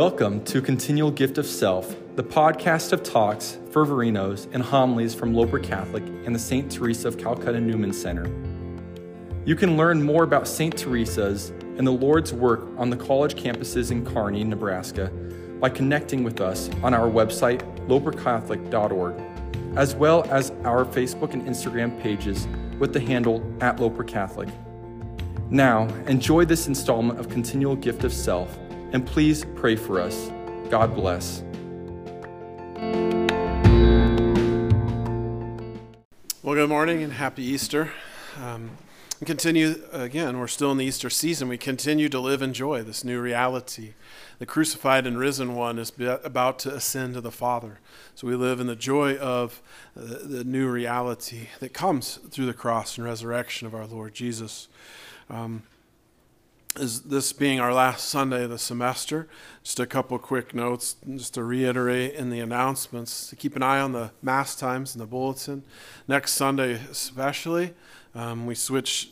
Welcome to Continual Gift of Self, the podcast of talks, fervorinos, and homilies from Loper Catholic and the St. Teresa of Calcutta Newman Center. You can learn more about St. Teresa's and the Lord's work on the college campuses in Kearney, Nebraska, by connecting with us on our website, lopercatholic.org, as well as our Facebook and Instagram pages with the handle at Loper Catholic. Now, enjoy this installment of Continual Gift of Self, and please pray for us. God bless. Well, good morning and happy Easter. Um, continue, again, we're still in the Easter season. We continue to live in joy, this new reality. The crucified and risen one is about to ascend to the Father. So we live in the joy of the new reality that comes through the cross and resurrection of our Lord Jesus. Um, is this being our last Sunday of the semester, just a couple quick notes, just to reiterate in the announcements to keep an eye on the Mass times in the bulletin. Next Sunday, especially, um, we switch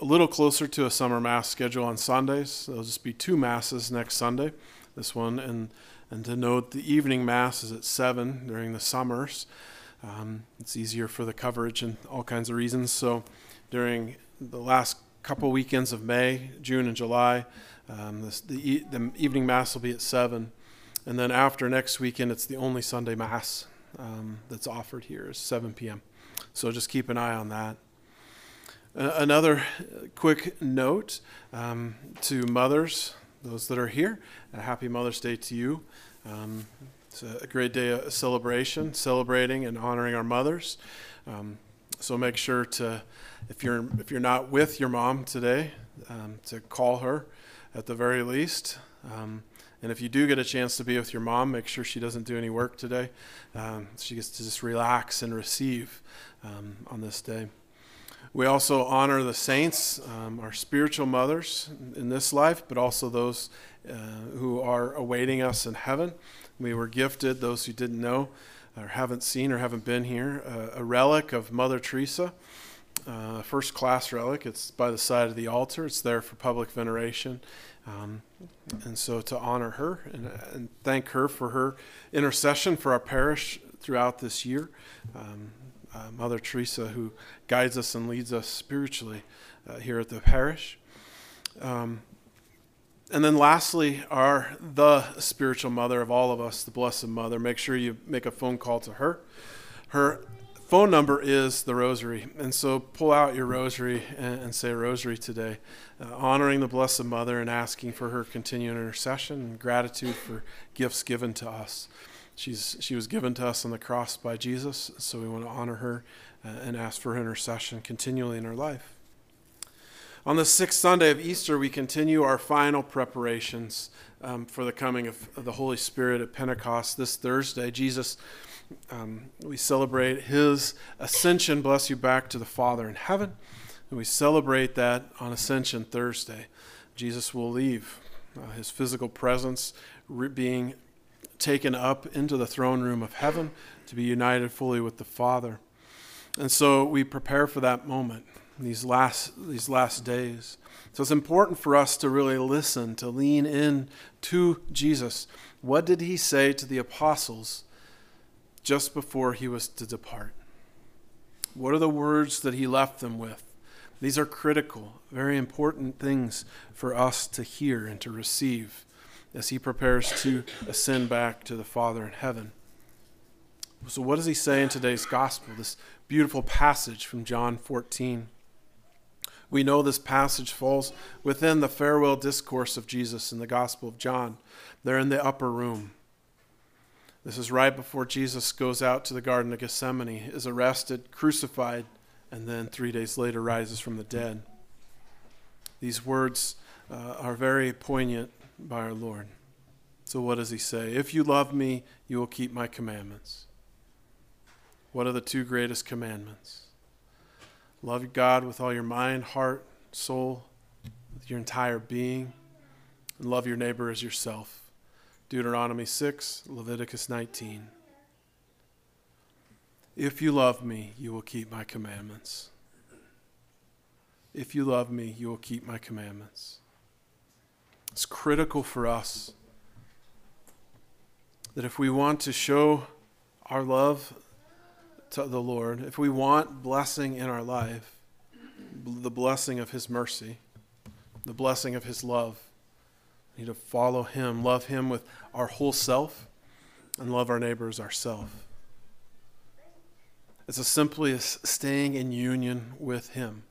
a little closer to a summer Mass schedule on Sundays. There'll just be two Masses next Sunday, this one, and, and to note the evening Mass is at 7 during the summers. Um, it's easier for the coverage and all kinds of reasons. So during the last couple weekends of May, June, and July. Um, this, the, the evening mass will be at 7. And then after next weekend, it's the only Sunday mass um, that's offered here is 7 p.m. So just keep an eye on that. Uh, another quick note um, to mothers, those that are here, happy Mother's Day to you. Um, it's a great day of celebration, celebrating and honoring our mothers. Um, so make sure to if you're if you're not with your mom today, um, to call her at the very least. Um, and if you do get a chance to be with your mom, make sure she doesn't do any work today. Um, she gets to just relax and receive um, on this day. We also honor the saints, um, our spiritual mothers in this life, but also those uh, who are awaiting us in heaven. We were gifted, those who didn't know or haven't seen or haven't been here, uh, a relic of Mother Teresa uh, first class relic. It's by the side of the altar. It's there for public veneration. Um, and so to honor her and, and, thank her for her intercession for our parish throughout this year. Um, uh, Mother Teresa, who guides us and leads us spiritually uh, here at the parish. Um, and then lastly, our the spiritual mother of all of us, the Blessed Mother. Make sure you make a phone call to her. Her phone number is the rosary. And so pull out your rosary and, and say rosary today, uh, honoring the Blessed Mother and asking for her continued intercession and gratitude for gifts given to us. She's, she was given to us on the cross by Jesus, so we want to honor her uh, and ask for her intercession continually in our life. On the sixth Sunday of Easter, we continue our final preparations um, for the coming of the Holy Spirit at Pentecost this Thursday. Jesus um, we celebrate his ascension, bless you, back to the Father in heaven. And we celebrate that on Ascension Thursday. Jesus will leave uh, his physical presence re- being taken up into the throne room of heaven to be united fully with the Father. And so we prepare for that moment these last these last days. So it's important for us to really listen, to lean in to Jesus. What did he say to the apostles just before he was to depart. What are the words that he left them with? These are critical, very important things for us to hear and to receive as he prepares to ascend back to the Father in heaven. So, what does he say in today's gospel? This beautiful passage from John 14. We know this passage falls within the farewell discourse of Jesus in the Gospel of John. They're in the upper room. This is right before Jesus goes out to the Garden of Gethsemane, is arrested, crucified, and then three days later rises from the dead. These words uh, are very poignant by our Lord. So, what does he say? If you love me, you will keep my commandments. What are the two greatest commandments? Love God with all your mind, heart, soul, with your entire being, and love your neighbor as yourself. Deuteronomy 6, Leviticus 19. If you love me, you will keep my commandments. If you love me, you will keep my commandments. It's critical for us that if we want to show our love to the Lord, if we want blessing in our life, the blessing of His mercy, the blessing of His love, we need to follow Him, love Him with our whole self, and love our neighbors ourselves. It's as simply as staying in union with Him.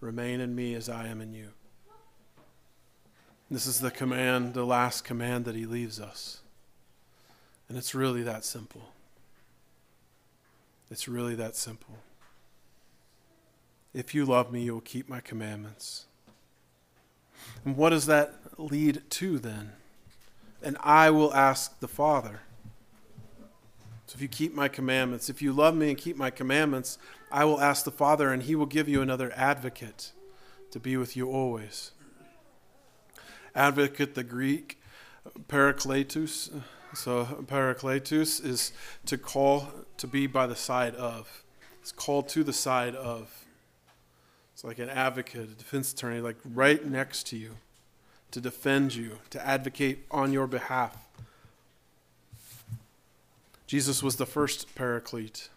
Remain in me as I am in you. This is the command, the last command that He leaves us. And it's really that simple. It's really that simple. If you love me, you will keep my commandments. And what does that lead to then? And I will ask the Father. So if you keep my commandments, if you love me and keep my commandments, I will ask the Father, and he will give you another advocate to be with you always. Advocate, the Greek, parakletos so parakletos is to call to be by the side of. It's called to the side of. It's like an advocate, a defense attorney, like right next to you to defend you, to advocate on your behalf. Jesus was the first paraclete.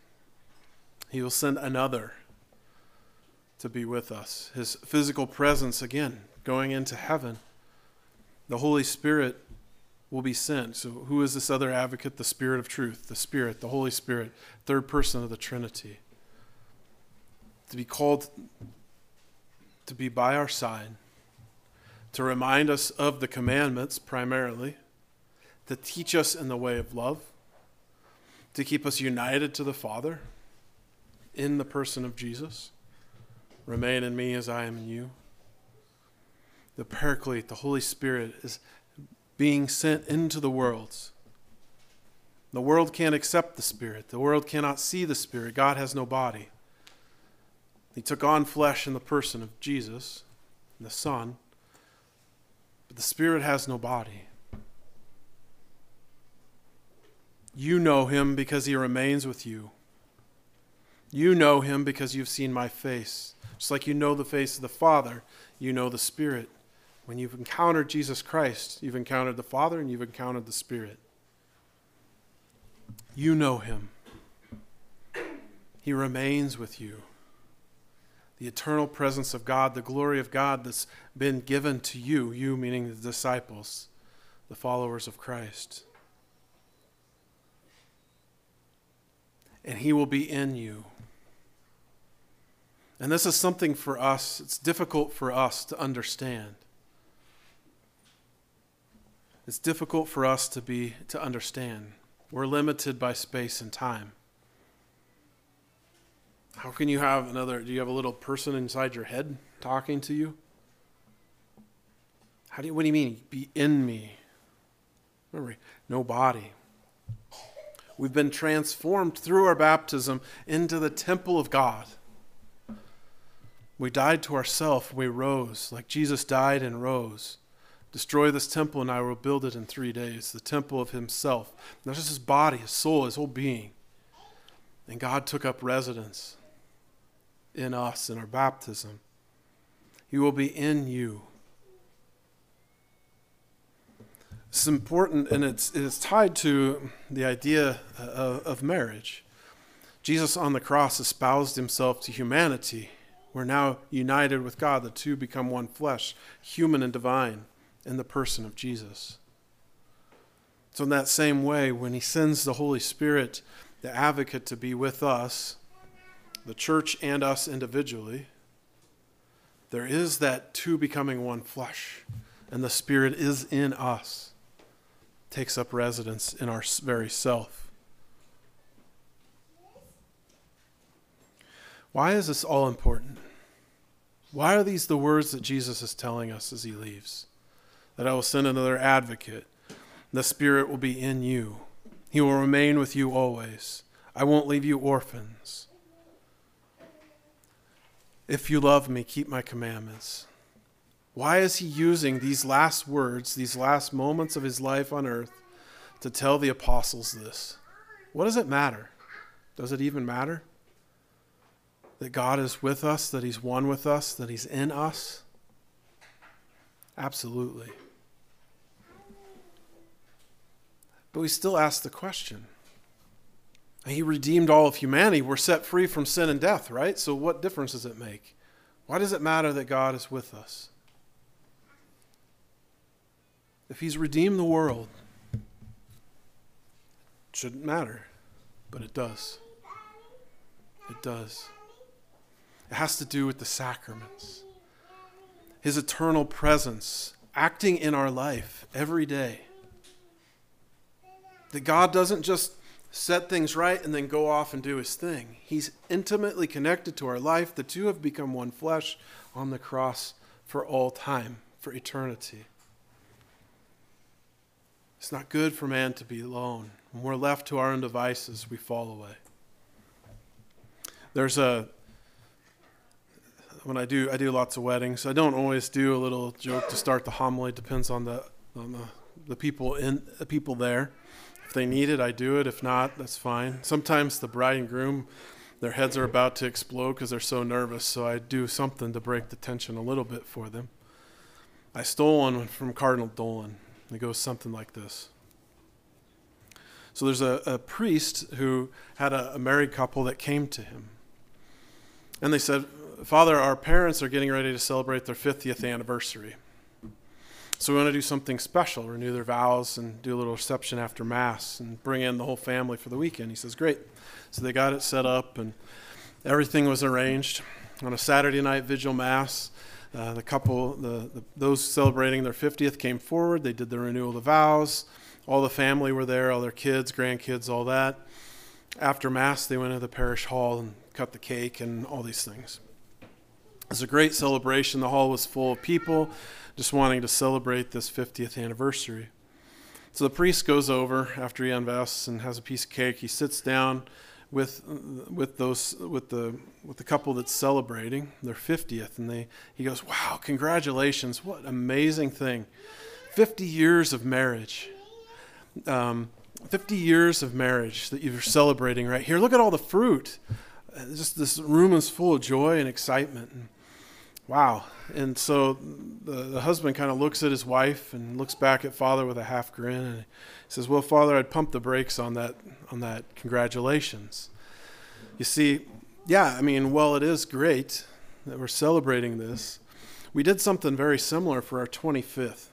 He will send another to be with us. His physical presence, again, going into heaven. The Holy Spirit will be sent. So, who is this other advocate? The Spirit of truth, the Spirit, the Holy Spirit, third person of the Trinity. To be called to be by our side, to remind us of the commandments primarily, to teach us in the way of love, to keep us united to the Father in the person of Jesus. Remain in me as I am in you. The Paraclete, the Holy Spirit, is being sent into the worlds. The world can't accept the Spirit. The world cannot see the Spirit. God has no body. He took on flesh in the person of Jesus, the Son, but the Spirit has no body. You know him because he remains with you. You know him because you've seen my face. Just like you know the face of the Father, you know the Spirit. When you've encountered Jesus Christ, you've encountered the Father and you've encountered the Spirit. You know him. He remains with you. The eternal presence of God, the glory of God that's been given to you, you meaning the disciples, the followers of Christ. And he will be in you. And this is something for us, it's difficult for us to understand. It's difficult for us to be to understand. We're limited by space and time. How can you have another do you have a little person inside your head talking to you? How do you what do you mean be in me? Remember, no body. We've been transformed through our baptism into the temple of God. We died to ourself, we rose, like Jesus died and rose. Destroy this temple, and I will build it in three days. The temple of Himself. Not just His body, His soul, His whole being. And God took up residence in us in our baptism. He will be in you. It's important, and it's, it's tied to the idea uh, of, of marriage. Jesus on the cross espoused himself to humanity. We're now united with God. The two become one flesh, human and divine in the person of Jesus. So, in that same way, when He sends the Holy Spirit, the advocate, to be with us, the church and us individually, there is that two becoming one flesh, and the Spirit is in us, takes up residence in our very self. Why is this all important? Why are these the words that Jesus is telling us as he leaves? that I will send another advocate. The Spirit will be in you, He will remain with you always. I won't leave you orphans. If you love me, keep my commandments. Why is he using these last words, these last moments of his life on earth, to tell the apostles this? What does it matter? Does it even matter? That God is with us, that he's one with us, that he's in us? Absolutely. But we still ask the question. He redeemed all of humanity. We're set free from sin and death, right? So, what difference does it make? Why does it matter that God is with us? If He's redeemed the world, it shouldn't matter, but it does. It does. It has to do with the sacraments, His eternal presence acting in our life every day. That God doesn't just set things right and then go off and do his thing. He's intimately connected to our life. The two have become one flesh on the cross for all time, for eternity. It's not good for man to be alone. When we're left to our own devices, we fall away. There's a when I do I do lots of weddings. I don't always do a little joke to start the homily. It depends on the on the, the people in the people there. If they need it, I do it. If not, that's fine. Sometimes the bride and groom, their heads are about to explode because they're so nervous. So I do something to break the tension a little bit for them. I stole one from Cardinal Dolan. It goes something like this. So there's a, a priest who had a, a married couple that came to him. And they said, Father, our parents are getting ready to celebrate their 50th anniversary. So we want to do something special, renew their vows, and do a little reception after Mass and bring in the whole family for the weekend. He says, Great. So they got it set up, and everything was arranged. On a Saturday night vigil Mass, uh, the couple, the, the, those celebrating their 50th came forward. They did the renewal of the vows. All the family were there, all their kids, grandkids, all that. After Mass, they went to the parish hall and cut the cake and all these things. It was a great celebration. The hall was full of people just wanting to celebrate this 50th anniversary. So the priest goes over after he unvests and has a piece of cake. He sits down with with those with the with the couple that's celebrating their 50th, and they he goes, "Wow, congratulations! What amazing thing! 50 years of marriage." Um, 50 years of marriage that you're celebrating right here. Look at all the fruit. Just this room is full of joy and excitement. Wow. And so the, the husband kind of looks at his wife and looks back at father with a half grin and says, Well, father, I'd pump the brakes on that, on that. Congratulations. You see, yeah, I mean, well, it is great that we're celebrating this. We did something very similar for our 25th.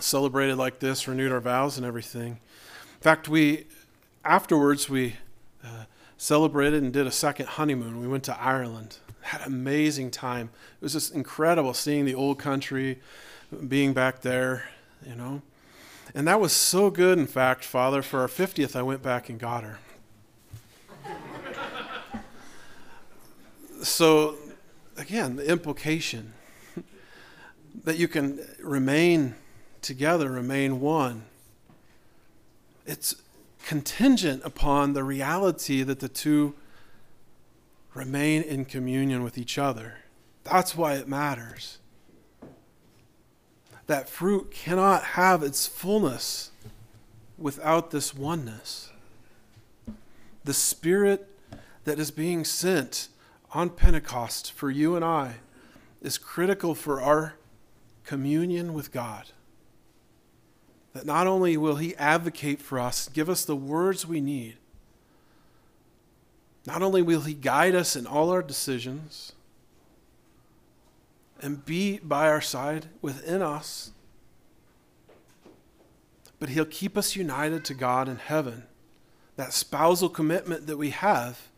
Celebrated like this, renewed our vows and everything. In fact, we, afterwards, we uh, celebrated and did a second honeymoon. We went to Ireland had an amazing time. It was just incredible seeing the old country, being back there, you know. And that was so good, in fact, Father, for our 50th, I went back and got her. so, again, the implication that you can remain together, remain one. It's contingent upon the reality that the two remain in communion with each other. That's why it matters. That fruit cannot have its fullness without this oneness. The Spirit that is being sent on Pentecost for you and I is critical for our communion with God. That not only will He advocate for us, give us the words we need, not only will He guide us in all our decisions and be by our side within us, but He'll keep us united to God in heaven. That spousal commitment that we have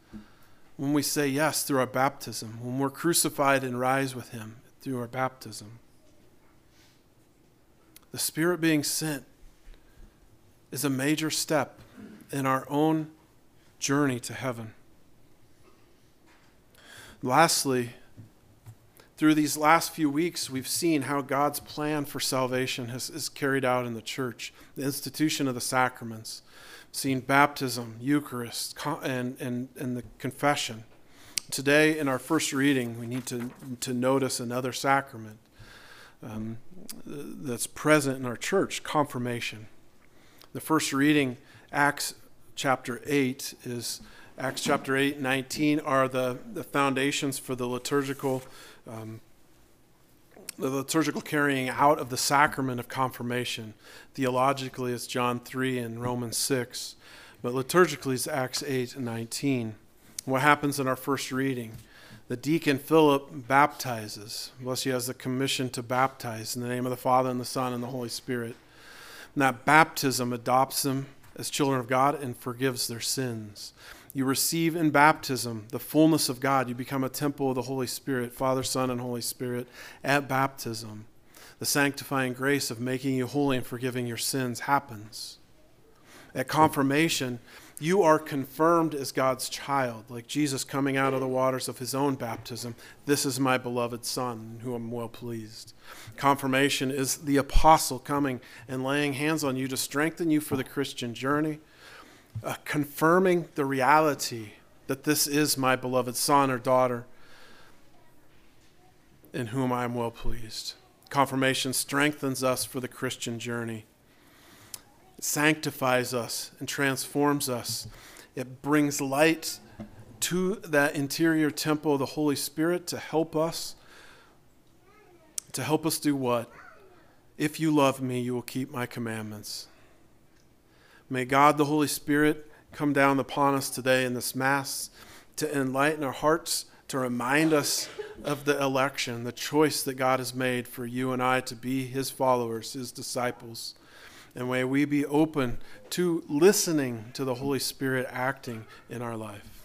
when we say yes through our baptism, when we're crucified and rise with Him through our baptism. The Spirit being sent is a major step in our own journey to heaven. Lastly, through these last few weeks, we've seen how God's plan for salvation has, is carried out in the church, the institution of the sacraments, seen baptism, Eucharist, and, and, and the confession. Today, in our first reading, we need to, to notice another sacrament um, that's present in our church confirmation. The first reading, Acts chapter 8, is Acts chapter 8 and 19 are the, the foundations for the liturgical um, the liturgical carrying out of the sacrament of confirmation. Theologically, it's John 3 and Romans 6, but liturgically, it's Acts 8 and 19. What happens in our first reading? The deacon Philip baptizes. Thus, he has the commission to baptize in the name of the Father, and the Son, and the Holy Spirit. And that baptism adopts them as children of God and forgives their sins. You receive in baptism the fullness of God. You become a temple of the Holy Spirit, Father, Son, and Holy Spirit at baptism. The sanctifying grace of making you holy and forgiving your sins happens. At confirmation, you are confirmed as God's child, like Jesus coming out of the waters of his own baptism. This is my beloved Son, who I'm well pleased. Confirmation is the apostle coming and laying hands on you to strengthen you for the Christian journey uh, confirming the reality that this is my beloved son or daughter in whom I am well pleased. Confirmation strengthens us for the Christian journey. It sanctifies us and transforms us. It brings light to that interior temple of the Holy Spirit to help us. To help us do what? If you love me, you will keep my commandments. May God the Holy Spirit come down upon us today in this Mass to enlighten our hearts, to remind us of the election, the choice that God has made for you and I to be His followers, His disciples. And may we be open to listening to the Holy Spirit acting in our life.